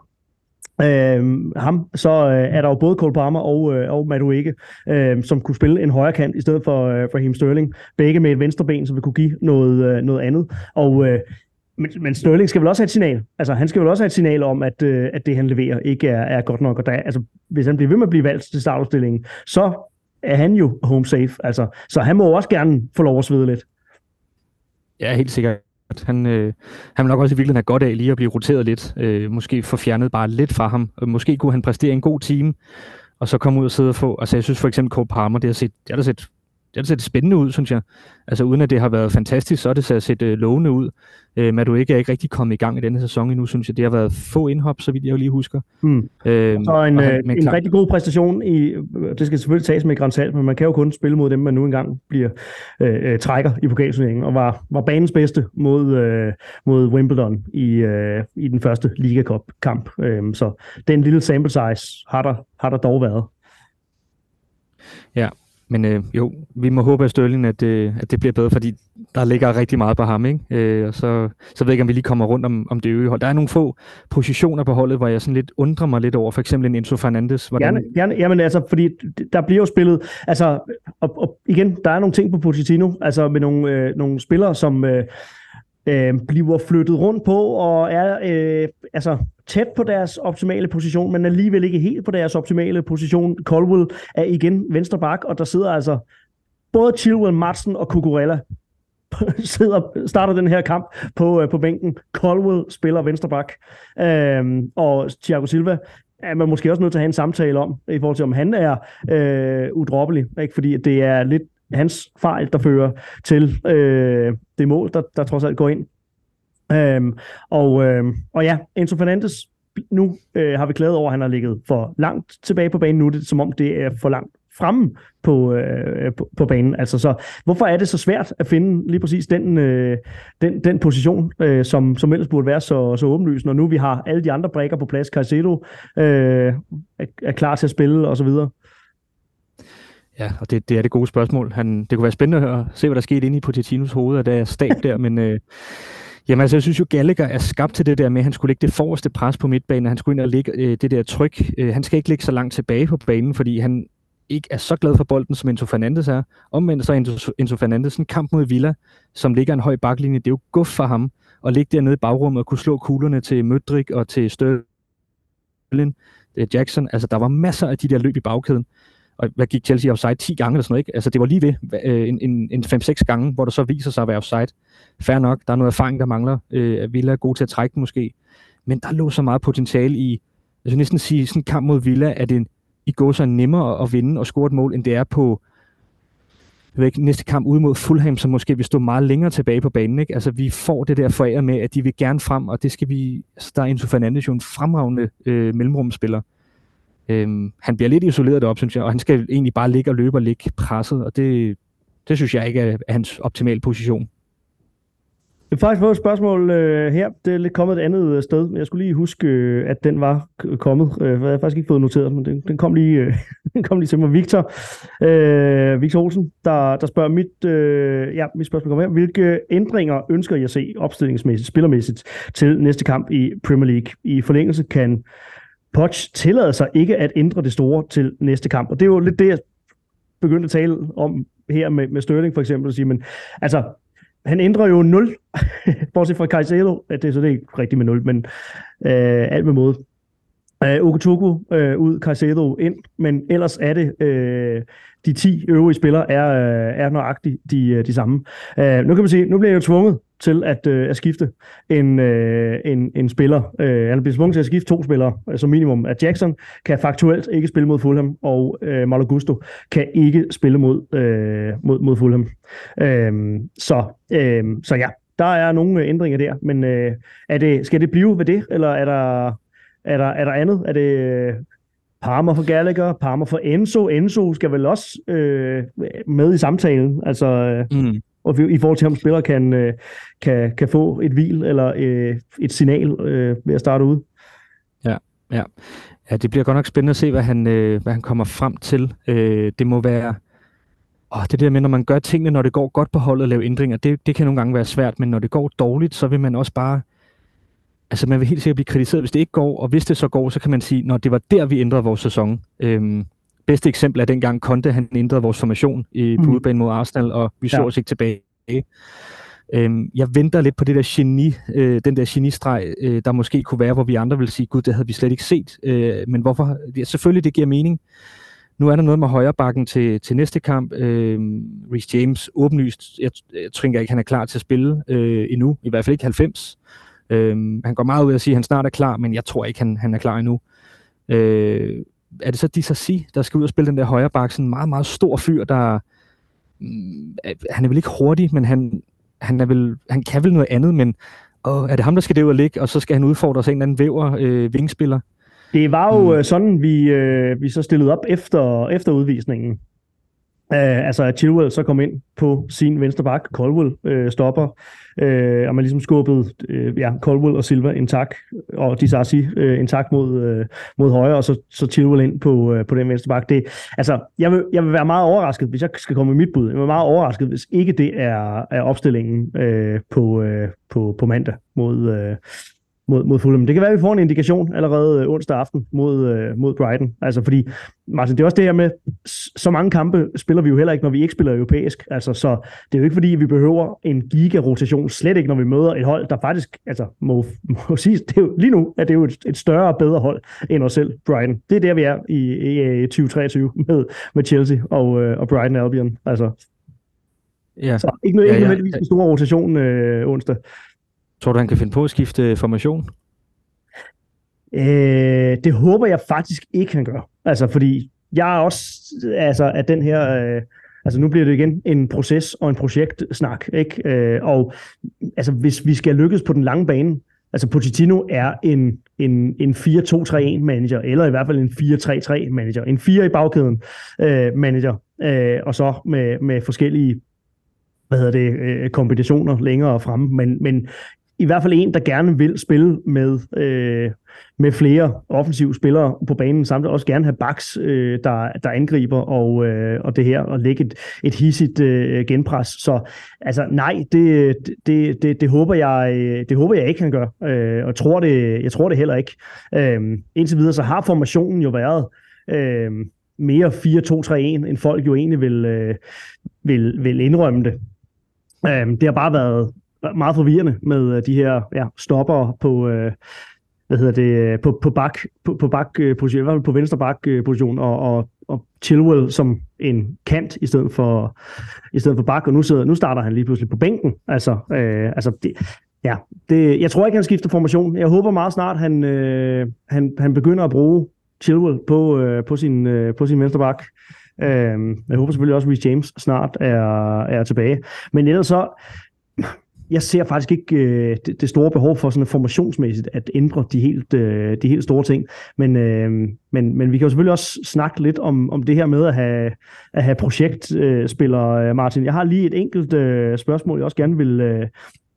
øh, ham, så øh, er der jo både Cole Palmer og, øh, og Madueke, øh, som kunne spille en højre kant i stedet for, øh, for Him Sterling. Begge med et venstre ben, som vil kunne give noget, øh, noget andet. Og øh, men, men Sterling skal vel også have et signal. Altså, han skal vel også have et signal om, at, øh, at det, han leverer, ikke er, er godt nok. Og der, altså, hvis han bliver ved med at blive valgt til startopstillingen, så er han jo home safe. Altså, så han må også gerne få lov at svede lidt. Ja, helt sikkert. Han, øh, han vil nok også i virkeligheden have godt af lige at blive roteret lidt. Øh, måske få fjernet bare lidt fra ham. Måske kunne han præstere en god time, og så komme ud og sidde og få... Altså, jeg synes for eksempel Cole Palmer, det har, set, det har set det har set spændende ud, synes jeg. Altså uden at det har været fantastisk, så er det så set øh, lovende ud. Øh, men du ikke er ikke rigtig kommet i gang i denne sæson endnu, synes jeg. Det har været få indhop, så vidt jeg jo lige husker. Mm. Øh, så en, han, øh, en klar... rigtig god præstation i, det skal selvfølgelig tages med grænsalt, men man kan jo kun spille mod dem, man nu engang bliver øh, øh, trækker i pokalturneringen, og var, var banens bedste mod, øh, mod Wimbledon i, øh, i den første Liga Cup kamp. Øh, så den lille sample size har der, har der dog været. Ja, men øh, jo, vi må håbe af Sterling, at, øh, at det bliver bedre, fordi der ligger rigtig meget på ham. Ikke? Øh, og så, så ved jeg ikke, om vi lige kommer rundt om, om det øvrige hold. Der er nogle få positioner på holdet, hvor jeg sådan lidt undrer mig lidt over. For eksempel en Enzo Fernandes. Hvordan... Gerne, gerne, jamen altså, fordi der bliver jo spillet... Altså, og, og igen, der er nogle ting på Pochettino, altså med nogle, øh, nogle spillere, som... Øh, øh, bliver flyttet rundt på og er øh, altså tæt på deres optimale position, men alligevel ikke helt på deres optimale position. Colwell er igen venstre bak, og der sidder altså både Chilwell, Madsen og Cucurella sidder, starter den her kamp på, øh, på bænken. Colwell spiller venstre bak, øhm, og Thiago Silva er man måske også nødt til at have en samtale om, i forhold til om han er øh, udroppelig, ikke? fordi det er lidt hans fejl, der fører til øh, det mål, der, der trods alt går ind. Øhm, og, øhm, og ja, Enzo Fernandes, nu øh, har vi klaget over, at han har ligget for langt tilbage på banen. Nu er det som om, det er for langt fremme på, øh, på, på banen. Altså, så hvorfor er det så svært at finde lige præcis den, øh, den, den position, øh, som, som ellers burde være så, så åbenlyst, når nu vi har alle de andre brækker på plads. Caicedo øh, er, er klar til at spille, og så videre. Ja, og det, det er det gode spørgsmål. Han, det kunne være spændende at høre, se, hvad der skete inde i Potetinos hoved, og der stab der, men øh, jamen, altså, jeg synes jo, Gallagher er skabt til det der med, at han skulle lægge det forreste pres på midtbanen, han skulle ind og lægge øh, det der tryk. Øh, han skal ikke ligge så langt tilbage på banen, fordi han ikke er så glad for bolden, som Enzo Fernandes er. Omvendt så er Enzo, Enzo Fernandes en kamp mod Villa, som ligger en høj baklinje. Det er jo guf for ham at ligge dernede i bagrummet og kunne slå kuglerne til Mødrik og til Sterling, øh, Jackson. Altså, der var masser af de der løb i bagkæden og hvad gik Chelsea offside 10 gange eller sådan noget, ikke? Altså det var lige ved øh, en, en, en 5-6 gange, hvor der så viser sig at være offside. Fair nok, der er noget erfaring, der mangler. Øh, Villa er god til at trække den måske. Men der lå så meget potentiale i, jeg vil næsten sige, sådan en kamp mod Villa, at det i går så nemmere at vinde og score et mål, end det er på jeg ved ikke, næste kamp ude mod Fulham, som måske vil stå meget længere tilbage på banen. Ikke? Altså, vi får det der foræret med, at de vil gerne frem, og det skal vi... Altså, der er Enzo Fernandes jo en fremragende øh, mellemrumspiller. Øhm, han bliver lidt isoleret deroppe, synes jeg, og han skal egentlig bare ligge og løbe og ligge presset, og det, det synes jeg ikke er, er hans optimale position. Jeg har faktisk fået et spørgsmål øh, her. Det er lidt kommet et andet sted, sted. Jeg skulle lige huske, øh, at den var kommet. Øh, jeg har faktisk ikke fået noteret, men den, den kom lige, øh, den kom lige til mig. Victor, øh, Victor Olsen, der, der spørger mit, øh, ja, mit spørgsmål kommer her. Hvilke ændringer ønsker jeg at se opstillingsmæssigt, spillermæssigt til næste kamp i Premier League? I forlængelse kan Poch tillader sig ikke at ændre det store til næste kamp. Og det er jo lidt det, jeg begyndte at tale om her med, med Sterling for eksempel, at sige, men altså, han ændrer jo 0, bortset fra Caicedo, at det, så det er ikke rigtigt med 0, men øh, alt med måde. Øh, Okotoku øh, ud, Caicedo ind, men ellers er det øh, de 10 øvrige spillere er, øh, er nøjagtigt de, øh, de samme. Øh, nu kan man sige, nu bliver jeg jo tvunget til at, øh, at skifte en, øh, en, en spiller. Øh, han bliver tvunget til at skifte to spillere, øh, som minimum. At Jackson kan faktuelt ikke spille mod Fulham, og øh, Malo Gusto kan ikke spille mod, øh, mod, mod Fulham. Øh, så, øh, så ja, der er nogle ændringer der, men øh, er det, skal det blive ved det, eller er der, er der, er der andet? Er det Parma for Gallagher, Parma for Enzo. Enzo skal vel også øh, med i samtalen. Altså, øh, mm og i forhold til, om spillere kan, øh, kan, kan få et hvil eller øh, et signal øh, ved at starte ud. Ja, ja. Ja, det bliver godt nok spændende at se, hvad han, øh, hvad han kommer frem til. Øh, det må være... Åh, det der med, når man gør tingene, når det går godt på holdet at lave ændringer, det, det kan nogle gange være svært, men når det går dårligt, så vil man også bare... Altså, man vil helt sikkert blive kritiseret, hvis det ikke går, og hvis det så går, så kan man sige, når det var der, vi ændrede vores sæson. Øhm, bedste eksempel er dengang Conte, han ændrede vores formation i, på mm. udbanen mod Arsenal, og vi så ja. os ikke tilbage. Øhm, jeg venter lidt på det der geni, øh, den der genistreg, øh, der måske kunne være, hvor vi andre vil sige, gud, det havde vi slet ikke set. Øh, men hvorfor? Ja, selvfølgelig, det giver mening. Nu er der noget med højre bakken til, til næste kamp. Øh, Rhys James, åbenlyst, jeg, jeg tror ikke, han er klar til at spille øh, endnu. I hvert fald ikke 90. Øh, han går meget ud af at sige, at han snart er klar, men jeg tror ikke, han, han er klar endnu. Øh, er det så Disasi, der skal ud og spille den der højre bak, sådan en meget, meget stor fyr, der mm, han er vel ikke hurtig, men han, han, er vel, han kan vel noget andet, men åh, er det ham, der skal det ud og ligge, og så skal han udfordre sig en eller anden væver øh, vingspiller? Det var jo mm. sådan, vi, øh, vi så stillede op efter, efter udvisningen. Uh, altså at Chilwell så kom ind på sin venstre bak, Colwell øh, stopper, øh, og man ligesom skubbede øh, ja, Colwell og Silva en tak, og Disasi øh, en tak mod, øh, mod højre, og så, så Chilwell ind på, øh, på den venstre bak. Det, altså, jeg vil, jeg vil være meget overrasket, hvis jeg skal komme med mit bud, jeg vil være meget overrasket, hvis ikke det er, er opstillingen øh, på, øh, på, på mandag mod, øh, mod, mod Fulham. Det kan være, at vi får en indikation allerede øh, onsdag aften mod, øh, mod Brighton. Altså fordi, Martin, det er også det her med, så mange kampe spiller vi jo heller ikke, når vi ikke spiller europæisk. Altså, så det er jo ikke fordi, vi behøver en giga-rotation, slet ikke, når vi møder et hold, der faktisk, altså, må, må sige, det er jo, lige nu er det jo et, et større og bedre hold end os selv, Brighton. Det er der, vi er i, i 2023 med, med Chelsea og, øh, og Brighton Albion. Altså, Ja. Så ikke, ikke ja, ja. nødvendigvis en stor rotation øh, onsdag. Tror du, han kan finde på at skifte formation? Øh, det håber jeg faktisk ikke, han gør. Altså, fordi jeg er også, altså, at den her, øh, altså nu bliver det igen en proces og en projektsnak, ikke? Øh, og altså, hvis vi skal lykkes på den lange bane, altså Pochettino er en, en, en 4-2-3-1 manager, eller i hvert fald en 4-3-3 manager, en 4 i bagkæden øh, manager, øh, og så med, med forskellige hvad hedder det, øh, kombinationer længere fremme, men, men i hvert fald en, der gerne vil spille med, øh, med flere offensive spillere på banen, samtidig også gerne have backs, øh, der, der angriber og, øh, og det her, og lægge et, et hissigt øh, genpres. Så altså nej, det, det, det, det, håber jeg, øh, det håber jeg ikke, han gør, øh, og tror det, jeg tror det heller ikke. Øh, indtil videre så har formationen jo været øh, mere 4-2-3-1, end folk jo egentlig vil, øh, vil, vil indrømme det. Øh, det har bare været meget forvirrende med øh, de her ja, stopper på, øh, hvad hedder det, øh, på, på bak, på, på bak øh, position, i hvert fald på venstre bak position, og, og, og Chilwell som en kant i stedet for, i stedet for bak, og nu, sidder, nu starter han lige pludselig på bænken. Altså, øh, altså det, ja, det, jeg tror ikke, han skifter formation. Jeg håber meget snart, han, øh, han, han begynder at bruge Chilwell på, øh, på, sin, øh, på sin venstre bak. Øh, jeg håber selvfølgelig også, at Reece James snart er, er tilbage. Men ellers så, jeg ser faktisk ikke øh, det, det store behov for sådan formationsmæssigt at ændre de helt, øh, de helt store ting. Men, øh, men, men vi kan jo selvfølgelig også snakke lidt om, om det her med at have, at have projektspillere, øh, Martin. Jeg har lige et enkelt øh, spørgsmål, jeg også gerne vil, øh,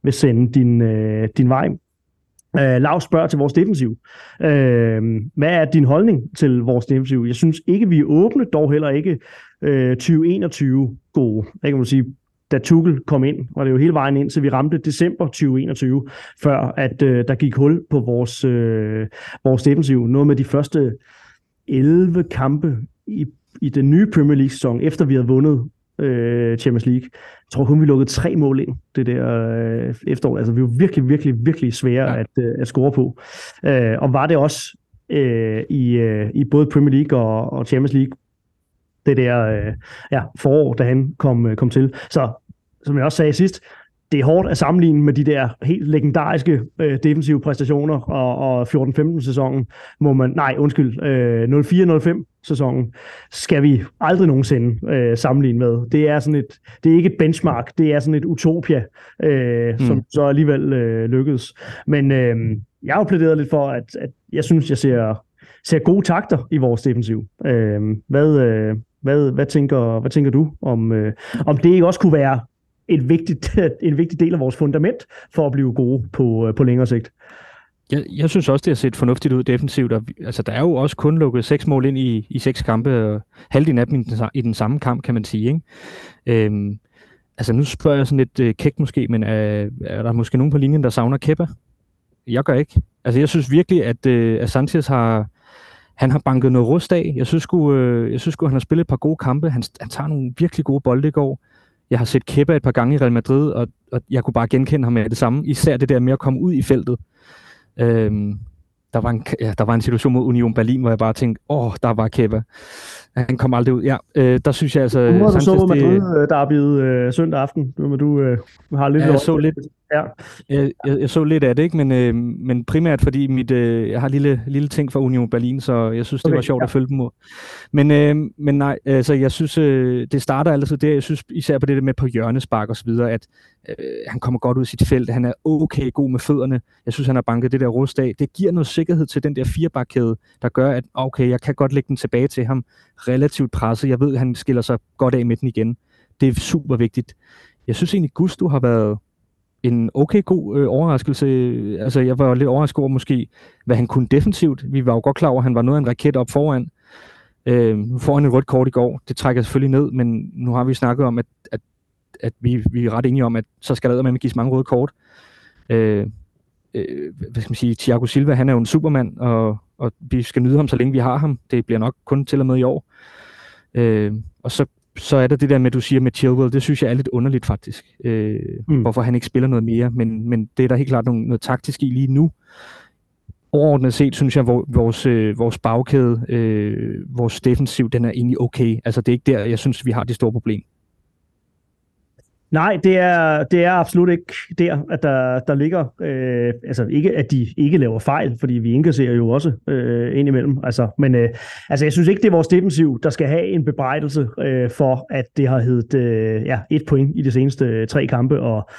vil sende din, øh, din vej. Øh, Lav spørger til vores defensiv. Øh, hvad er din holdning til vores defensiv? Jeg synes ikke, vi er åbne, dog heller ikke øh, 2021 gode. Jeg kan man sige, da Tuchel kom ind, var det jo hele vejen ind, så vi ramte december 2021, før at øh, der gik hul på vores, øh, vores defensiv. Noget med de første 11 kampe i, i den nye Premier League-sæson, efter vi havde vundet øh, Champions League. Jeg tror kun, vi lukkede tre mål ind det der øh, efterår. Altså, vi var virkelig, virkelig, virkelig svære ja. at, øh, at score på. Øh, og var det også øh, i, øh, i både Premier League og, og Champions League det der øh, ja, forår, da han kom, øh, kom til. Så som jeg også sagde sidst, det er hårdt at sammenligne med de der helt legendariske øh, defensive præstationer og, og 14-15 sæsonen, må man, nej undskyld, øh, 04-05 sæsonen, skal vi aldrig nogensinde øh, sammenligne med. Det er sådan et, det er ikke et benchmark, det er sådan et utopia, øh, mm. som så alligevel øh, lykkedes. Men øh, jeg har jo plæderet lidt for, at, at jeg synes, jeg ser, ser gode takter i vores defensiv. Øh, hvad, øh, hvad, hvad, tænker, hvad tænker du om, øh, om det ikke også kunne være et vigtigt, en vigtig del af vores fundament for at blive gode på, øh, på længere sigt. Jeg, jeg synes også, det har set fornuftigt ud defensivt. Og, altså, der er jo også kun lukket seks mål ind i, i seks kampe, og halvdelen af dem i den, i den samme kamp, kan man sige. Ikke? Øhm, altså, nu spørger jeg sådan lidt øh, kæk måske, men er, er der måske nogen på linjen, der savner Kepa? Jeg gør ikke. Altså, jeg synes virkelig, at, øh, at Sanchez har, han har banket noget rust af. Jeg synes sgu, øh, jeg synes sgu, han har spillet et par gode kampe. Han, han tager nogle virkelig gode bolde i går. Jeg har set Kepa et par gange i Real Madrid, og, og jeg kunne bare genkende ham med det samme. Især det der med at komme ud i feltet. Øhm, der, var en, ja, der var en situation mod Union Berlin, hvor jeg bare tænkte, åh, der var Kepa. Han kom aldrig ud. Ja, øh, der synes jeg altså... Du så Madrid, det, der er blevet øh, søndag aften. Du, du øh, har lidt... Ja, jeg så lidt, Ja. Jeg, jeg, jeg så lidt af det, ikke? Men, øh, men primært fordi mit, øh, jeg har lille, lille ting for Union Berlin, så jeg synes, det okay, var sjovt ja. at følge dem mod. Men, øh, men nej, altså jeg synes, øh, det starter altså der, jeg synes især på det der med på hjørnespark og så videre, at øh, han kommer godt ud i sit felt, han er okay god med fødderne, jeg synes, han har banket det der rust af. Det giver noget sikkerhed til den der firebakkæde, der gør, at okay, jeg kan godt lægge den tilbage til ham, relativt presset, jeg ved, at han skiller sig godt af med den igen. Det er super vigtigt. Jeg synes egentlig, Gusto har været en okay god øh, overraskelse. Altså, jeg var lidt overrasket over måske, hvad han kunne defensivt. Vi var jo godt klar over, at han var noget af en raket op foran. Øh, nu får han et rødt kort i går. Det trækker selvfølgelig ned, men nu har vi snakket om, at, at, at vi, vi er ret enige om, at så skal der med at gives mange røde kort. Øh, øh, hvad skal man sige, Thiago Silva, han er jo en supermand, og, og vi skal nyde ham, så længe vi har ham. Det bliver nok kun til og med i år. Øh, og så så er der det der med, at du siger med Chilwell, det synes jeg er lidt underligt faktisk. Øh, mm. Hvorfor han ikke spiller noget mere, men, men det er der helt klart noget, noget taktisk i lige nu. Overordnet set synes jeg, at vores, øh, vores bagkæde, øh, vores defensiv, den er egentlig okay. Altså det er ikke der, jeg synes, vi har det store problem. Nej, det er, det er absolut ikke der, at der, der ligger, øh, altså ikke, at de ikke laver fejl, fordi vi indkasserer jo også øh, indimellem, altså, men øh, altså, jeg synes ikke, det er vores defensiv, der skal have en bebrejdelse øh, for, at det har heddet øh, ja, et point i de seneste øh, tre kampe, og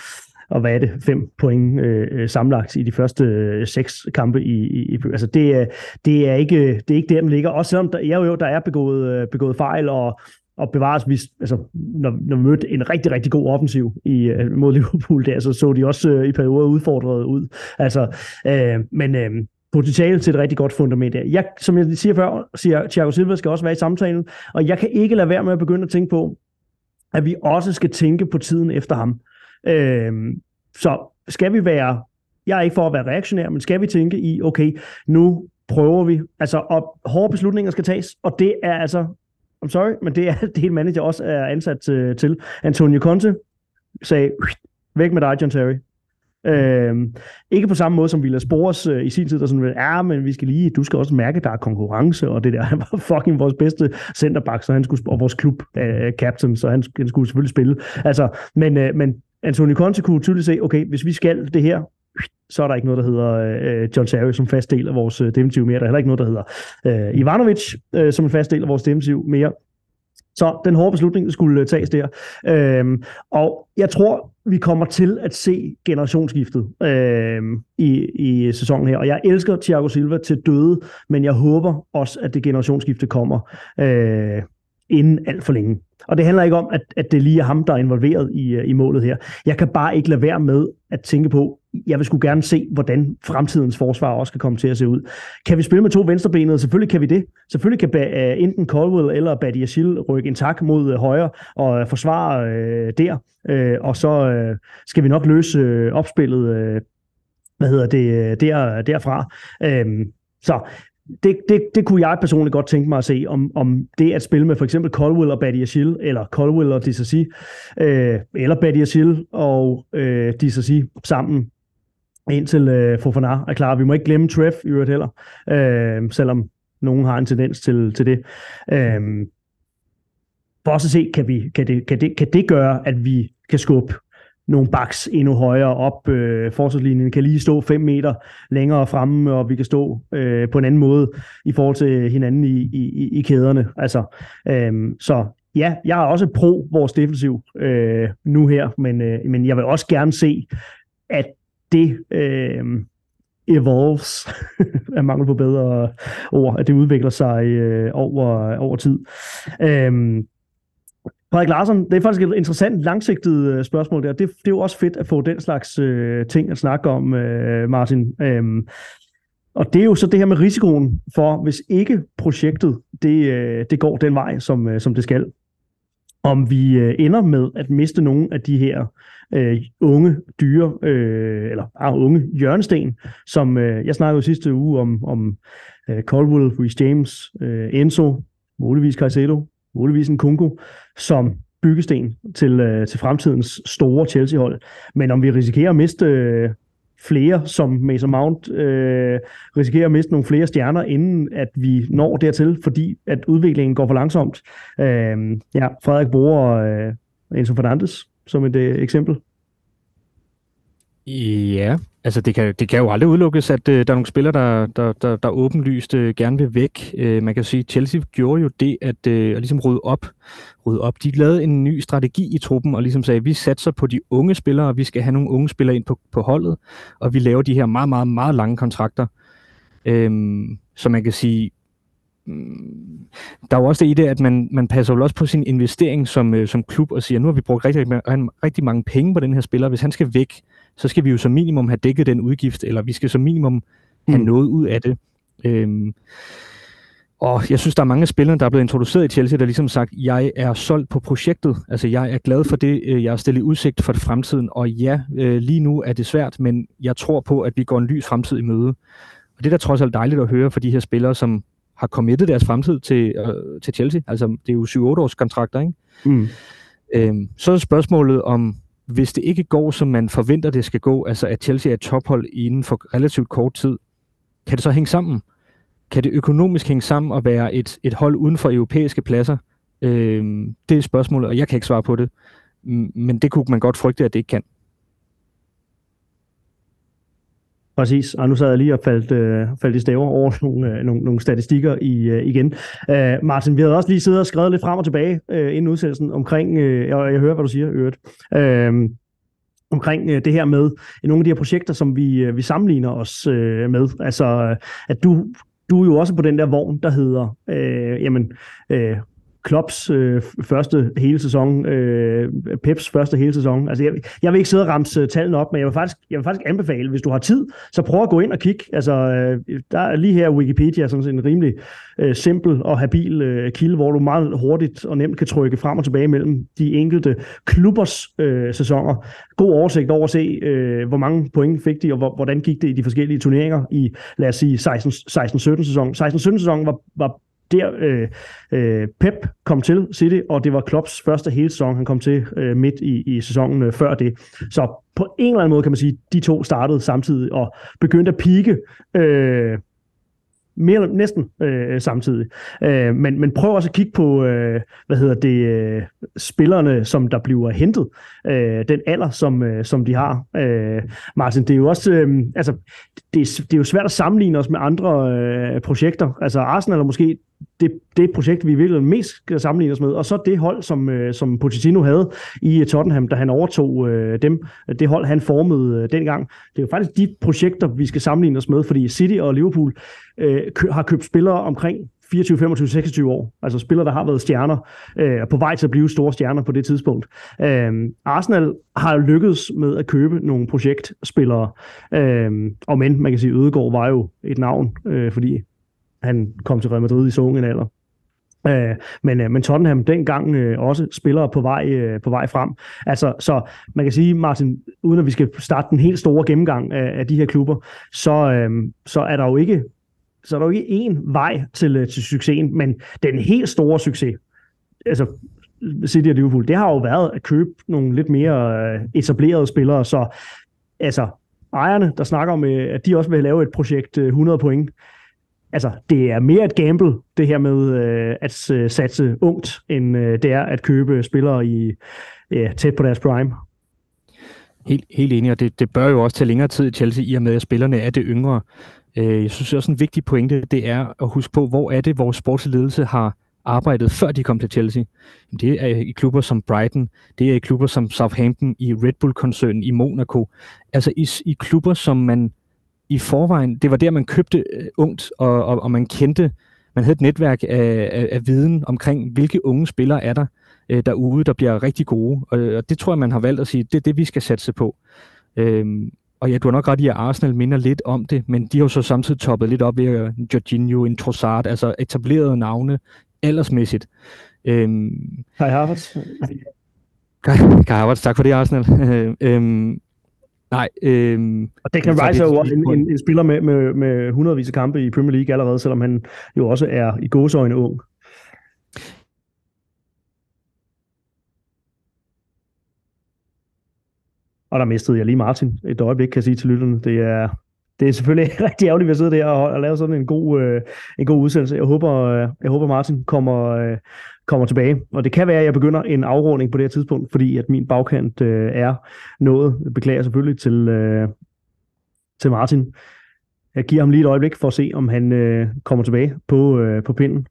og hvad er det, fem point øh, øh samlet i de første øh, seks kampe i, i, i altså det, øh, det er ikke det er ikke der den ligger. Også selvom der, ja, jo, der er begået, øh, begået fejl og og bevares, hvis, altså, når, når vi mødte en rigtig, rigtig god offensiv i, øh, mod Liverpool der, så så de også øh, i perioder udfordret ud. Altså, øh, men øh, potentiale til et rigtig godt fundament der. Jeg, som jeg siger før, siger Thiago Silva skal også være i samtalen, og jeg kan ikke lade være med at begynde at tænke på, at vi også skal tænke på tiden efter ham. Øh, så skal vi være, jeg er ikke for at være reaktionær, men skal vi tænke i, okay, nu prøver vi, altså, og hårde beslutninger skal tages, og det er altså I'm sorry, men det er det, en manager også er ansat til. til. Antonio Conte sagde, væk med dig, John Terry. Øhm, ikke på samme måde som Villas Boras øh, i sin tid, der sådan, ja, men vi skal lige, du skal også mærke, at der er konkurrence, og det der, han var fucking vores bedste centerback, så han skulle, og vores klub øh, captain, så han, han skulle selvfølgelig spille. Altså, men, øh, men Antonio Conte kunne tydeligt se, okay, hvis vi skal det her, så er der ikke noget, der hedder øh, John Terry som fast del af vores øh, defensiv mere. Der er heller ikke noget, der hedder øh, Ivanovic øh, som en fast del af vores defensiv mere. Så den hårde beslutning skulle øh, tages der. Øhm, og jeg tror, vi kommer til at se generationsskiftet øhm, i, i sæsonen her. Og jeg elsker Thiago Silva til døde, men jeg håber også, at det generationsskifte kommer. Øh, inden alt for længe. Og det handler ikke om, at, at det lige er ham, der er involveret i, øh, i målet her. Jeg kan bare ikke lade være med at tænke på, jeg vil skulle gerne se, hvordan fremtidens forsvar også kan komme til at se ud. Kan vi spille med to venstrebenede? Selvfølgelig kan vi det. Selvfølgelig kan uh, enten Colwell eller Badi rykke en tak mod uh, højre og uh, forsvare uh, der. Uh, og så uh, skal vi nok løse uh, opspillet uh, hvad hedder det, der, derfra. Uh, så det, det, det kunne jeg personligt godt tænke mig at se, om, om det at spille med for eksempel Colwell og Buddy Achille, eller Colwell og Dissasi, øh, eller Buddy Achille og øh, Dissasi sammen, indtil øh, Fofana er klar. Vi må ikke glemme Treff i øvrigt heller, øh, selvom nogen har en tendens til, til det. Øh, for os at se, kan, vi, kan, det, kan, det, kan det gøre, at vi kan skubbe nogle baks endnu højere op. Øh, forsvarslinjen kan lige stå 5 meter længere fremme, og vi kan stå øh, på en anden måde i forhold til hinanden i, i, i kæderne. Altså, øh, så ja, jeg er også pro vores defensiv øh, nu her, men, øh, men jeg vil også gerne se, at det øh, evolves, er mangel på bedre ord, at det udvikler sig øh, over, over tid. Øh, Frederik Larsen, det er faktisk et interessant, langsigtet øh, spørgsmål der. Det, det er jo også fedt at få den slags øh, ting at snakke om, øh, Martin. Øhm, og det er jo så det her med risikoen for, hvis ikke projektet det, øh, det går den vej, som, øh, som det skal. Om vi øh, ender med at miste nogle af de her øh, unge dyre, øh, eller ah, unge hjørnesten, som øh, jeg snakkede jo sidste uge om, om øh, Colwell, Rhys James, øh, Enzo, muligvis Caicedo, muligvis en Kunko, som byggesten til, øh, til fremtidens store Chelsea-hold. Men om vi risikerer at miste øh, flere, som Mason Mount øh, risikerer at miste nogle flere stjerner, inden at vi når dertil, fordi at udviklingen går for langsomt. Øh, ja, Frederik bruger øh, Enzo Fernandes som et øh, eksempel. Ja, altså det kan, det kan jo aldrig udelukkes, at øh, der er nogle spillere, der, der, der, der åbenlyst øh, gerne vil væk. Øh, man kan sige, at Chelsea gjorde jo det, at, øh, at ligesom rydde op, rydde op. De lavede en ny strategi i truppen, og ligesom sagde, at vi satser på de unge spillere, og vi skal have nogle unge spillere ind på, på holdet, og vi laver de her meget, meget, meget lange kontrakter. Øh, så man kan sige, mm, der er jo også det i det, at man, man passer jo også på sin investering som, øh, som klub og siger, nu har vi brugt rigtig, rigtig, rigtig mange penge på den her spiller. Hvis han skal væk, så skal vi jo som minimum have dækket den udgift, eller vi skal som minimum have mm. noget ud af det. Øhm, og jeg synes, der er mange af spillerne, der er blevet introduceret i Chelsea, der ligesom sagt, jeg er solgt på projektet. Altså, jeg er glad for det, øh, jeg er stillet i udsigt for fremtiden. Og ja, øh, lige nu er det svært, men jeg tror på, at vi går en lys fremtid i møde. Og det er da trods alt dejligt at høre for de her spillere, som har committet deres fremtid til, øh, til Chelsea. Altså, det er jo 7-8 års kontrakter, ikke? Mm. Øhm, så er spørgsmålet om, hvis det ikke går, som man forventer, det skal gå, altså at Chelsea er et tophold inden for relativt kort tid, kan det så hænge sammen? Kan det økonomisk hænge sammen at være et, et hold uden for europæiske pladser? Øh, det er spørgsmålet, og jeg kan ikke svare på det. Men det kunne man godt frygte, at det ikke kan. Præcis, og nu sad jeg lige og faldt, øh, faldt i staver over nogle, øh, nogle, nogle statistikker i, øh, igen. Øh, Martin, vi havde også lige siddet og skrevet lidt frem og tilbage øh, inden udsendelsen omkring, øh, og jeg hører, hvad du siger, Øret, øh, omkring øh, det her med nogle af de her projekter, som vi, øh, vi sammenligner os øh, med. Altså, at du, du er jo også på den der vogn, der hedder, øh, jamen, øh, Klopps øh, første hele sæson, øh, Peps første hele sæson. Altså, jeg, jeg vil ikke sidde og ramse øh, tallene op, men jeg vil, faktisk, jeg vil faktisk anbefale, hvis du har tid, så prøv at gå ind og kigge. Altså, øh, der er lige her Wikipedia sådan en rimelig øh, simpel og habil øh, kilde, hvor du meget hurtigt og nemt kan trykke frem og tilbage mellem de enkelte klubbers øh, sæsoner. God oversigt over at se, øh, hvor mange point fik de, og hvor, hvordan gik det i de forskellige turneringer i, lad os sige, 16-17 sæson. 16-17 sæson var, var der øh, øh, Pep kom til City, og det var Klopps første hele sæson, han kom til øh, midt i, i sæsonen øh, før det. Så på en eller anden måde kan man sige, de to startede samtidig og begyndte at pike øh, mere næsten øh, samtidig. Øh, men, men prøv også at kigge på, øh, hvad hedder det, øh, spillerne, som der bliver hentet. Øh, den alder, som, øh, som de har. Øh, Martin, det er jo også, øh, altså, det er, det er jo svært at sammenligne os med andre øh, projekter. Altså Arsenal er måske det, det projekt, vi virkelig mest skal sammenligne os med, og så det hold, som, øh, som Pochettino havde i øh, Tottenham, da han overtog øh, dem, det hold, han formede øh, dengang. Det er jo faktisk de projekter, vi skal sammenligne os med, fordi City og Liverpool øh, kø, har købt spillere omkring 24, 25, 26 år. Altså spillere, der har været stjerner, øh, på vej til at blive store stjerner på det tidspunkt. Øh, Arsenal har lykkedes med at købe nogle projektspillere. Øh, og men, man kan sige, Ødegaard var jo et navn, øh, fordi han kom til Real Madrid i så ung en alder. Øh, men, øh, men Tottenham dengang øh, også spillere på vej, øh, på vej frem. Altså, så man kan sige, Martin, uden at vi skal starte den helt store gennemgang af, af de her klubber, så, øh, så er der jo ikke så er der jo ikke én vej til, øh, til succesen, men den helt store succes, altså City og Liverpool, det har jo været at købe nogle lidt mere øh, etablerede spillere, så altså ejerne, der snakker om, øh, at de også vil lave et projekt øh, 100 point, altså, det er mere et gamble, det her med øh, at øh, satse ungt, end øh, det er at købe spillere i ja, tæt på deres prime. Helt, helt enig, og det, det bør jo også tage længere tid i Chelsea, i og med at spillerne er det yngre. Øh, jeg synes også en vigtig pointe, det er at huske på, hvor er det, vores sportsledelse har arbejdet, før de kom til Chelsea. Det er i klubber som Brighton, det er i klubber som Southampton, i Red Bull-koncernen, i Monaco. Altså i, i klubber, som man i forvejen, det var der, man købte øh, ungt, og, og, og man kendte, man havde et netværk af, af, af viden omkring, hvilke unge spillere er der øh, derude, der bliver rigtig gode. Og, og det tror jeg, man har valgt at sige, det er det, vi skal satse på. Øhm, og ja, du har nok ret i, at Arsenal minder lidt om det, men de har jo så samtidig toppet lidt op ved uh, Jorginho, en Trossard, altså etablerede navne aldersmæssigt. Øhm, Kai Havertz. Kai, Kai Havertz, tak for det, Arsenal. øhm, Nej. Øhm, og Declan Rice er jo en, en, en spiller med, med, med hundredvis af kampe i Premier League allerede, selvom han jo også er i gåsøjne ung. Og der mistede jeg lige Martin et øjeblik, kan jeg sige til lytterne. Det er, det er selvfølgelig rigtig ærgerligt at sidde der og, og lave sådan en god, øh, en god udsendelse. Jeg håber, øh, jeg håber Martin kommer, øh, kommer tilbage. Og det kan være, at jeg begynder en afrunding på det her tidspunkt, fordi at min bagkant øh, er noget. Jeg beklager selvfølgelig til, øh, til Martin. Jeg giver ham lige et øjeblik for at se, om han øh, kommer tilbage på, øh, på pinden.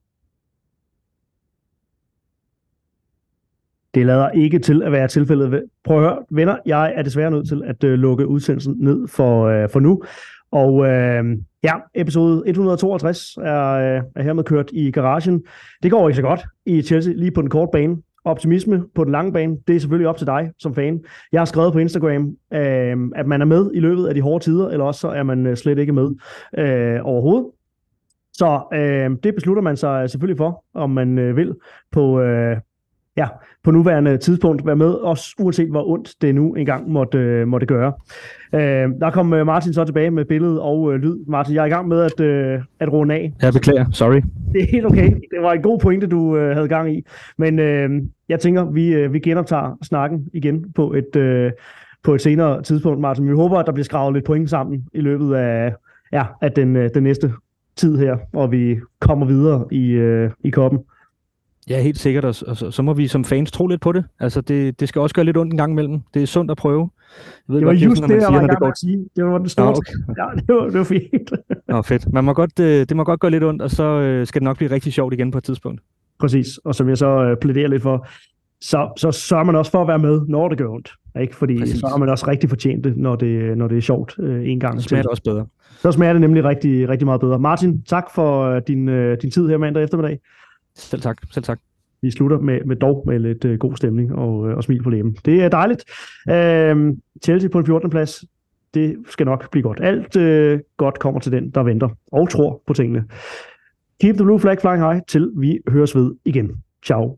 Det lader ikke til at være tilfældet. Prøv at høre, venner, jeg er desværre nødt til at øh, lukke udsendelsen ned for, øh, for nu. Og øh, ja, episode 152 er, øh, er hermed kørt i garagen. Det går ikke så godt i Chelsea lige på den korte bane. Optimisme på den lange bane, det er selvfølgelig op til dig som fan. Jeg har skrevet på Instagram, øh, at man er med i løbet af de hårde tider, eller også så er man øh, slet ikke med øh, overhovedet. Så øh, det beslutter man sig selvfølgelig for, om man øh, vil på, øh, ja, på nuværende tidspunkt være med, også uanset hvor ondt det nu engang måtte, øh, måtte gøre. Øh, der kom øh, Martin så tilbage med billede og øh, lyd. Martin, jeg er i gang med at, øh, at runde af. Jeg beklager, sorry. Det er helt okay. Det var en god pointe, du øh, havde gang i. Men øh, jeg tænker, vi, øh, vi genoptager snakken igen på et, øh, på et senere tidspunkt, Martin. Vi håber, at der bliver skravet lidt point sammen i løbet af, ja, af den, øh, den næste tid her, og vi kommer videre i, øh, i koppen. Ja, helt sikkert, og så, så må vi som fans tro lidt på det. Altså, det, det skal også gøre lidt ondt en gang imellem. Det er sundt at prøve. Jeg ved det var godt, just det, jeg var i gang med at sige. Det var den store... Ja, okay. ja det, var, det var fint. Nå, fedt. Man må godt, øh, det må godt gøre lidt ondt, og så øh, skal det nok blive rigtig sjovt igen på et tidspunkt. Præcis, og som jeg så øh, plæderer lidt for, så, så sørger man også for at være med, når det gør ondt. Ikke? Fordi Præcis. så har man også rigtig fortjent det, når det, når det er sjovt øh, en gang. Så smager det også bedre. Så smager det nemlig rigtig, rigtig meget bedre. Martin, tak for din, din tid her mandag eftermiddag. Selv tak. Selv tak vi slutter med, med dog med lidt øh, god stemning og, øh, og smil på læben. Det er dejligt. Øh, Chelsea på en 14. plads. Det skal nok blive godt. Alt øh, godt kommer til den, der venter og tror på tingene. Keep the blue flag flying high, til vi høres ved igen. Ciao.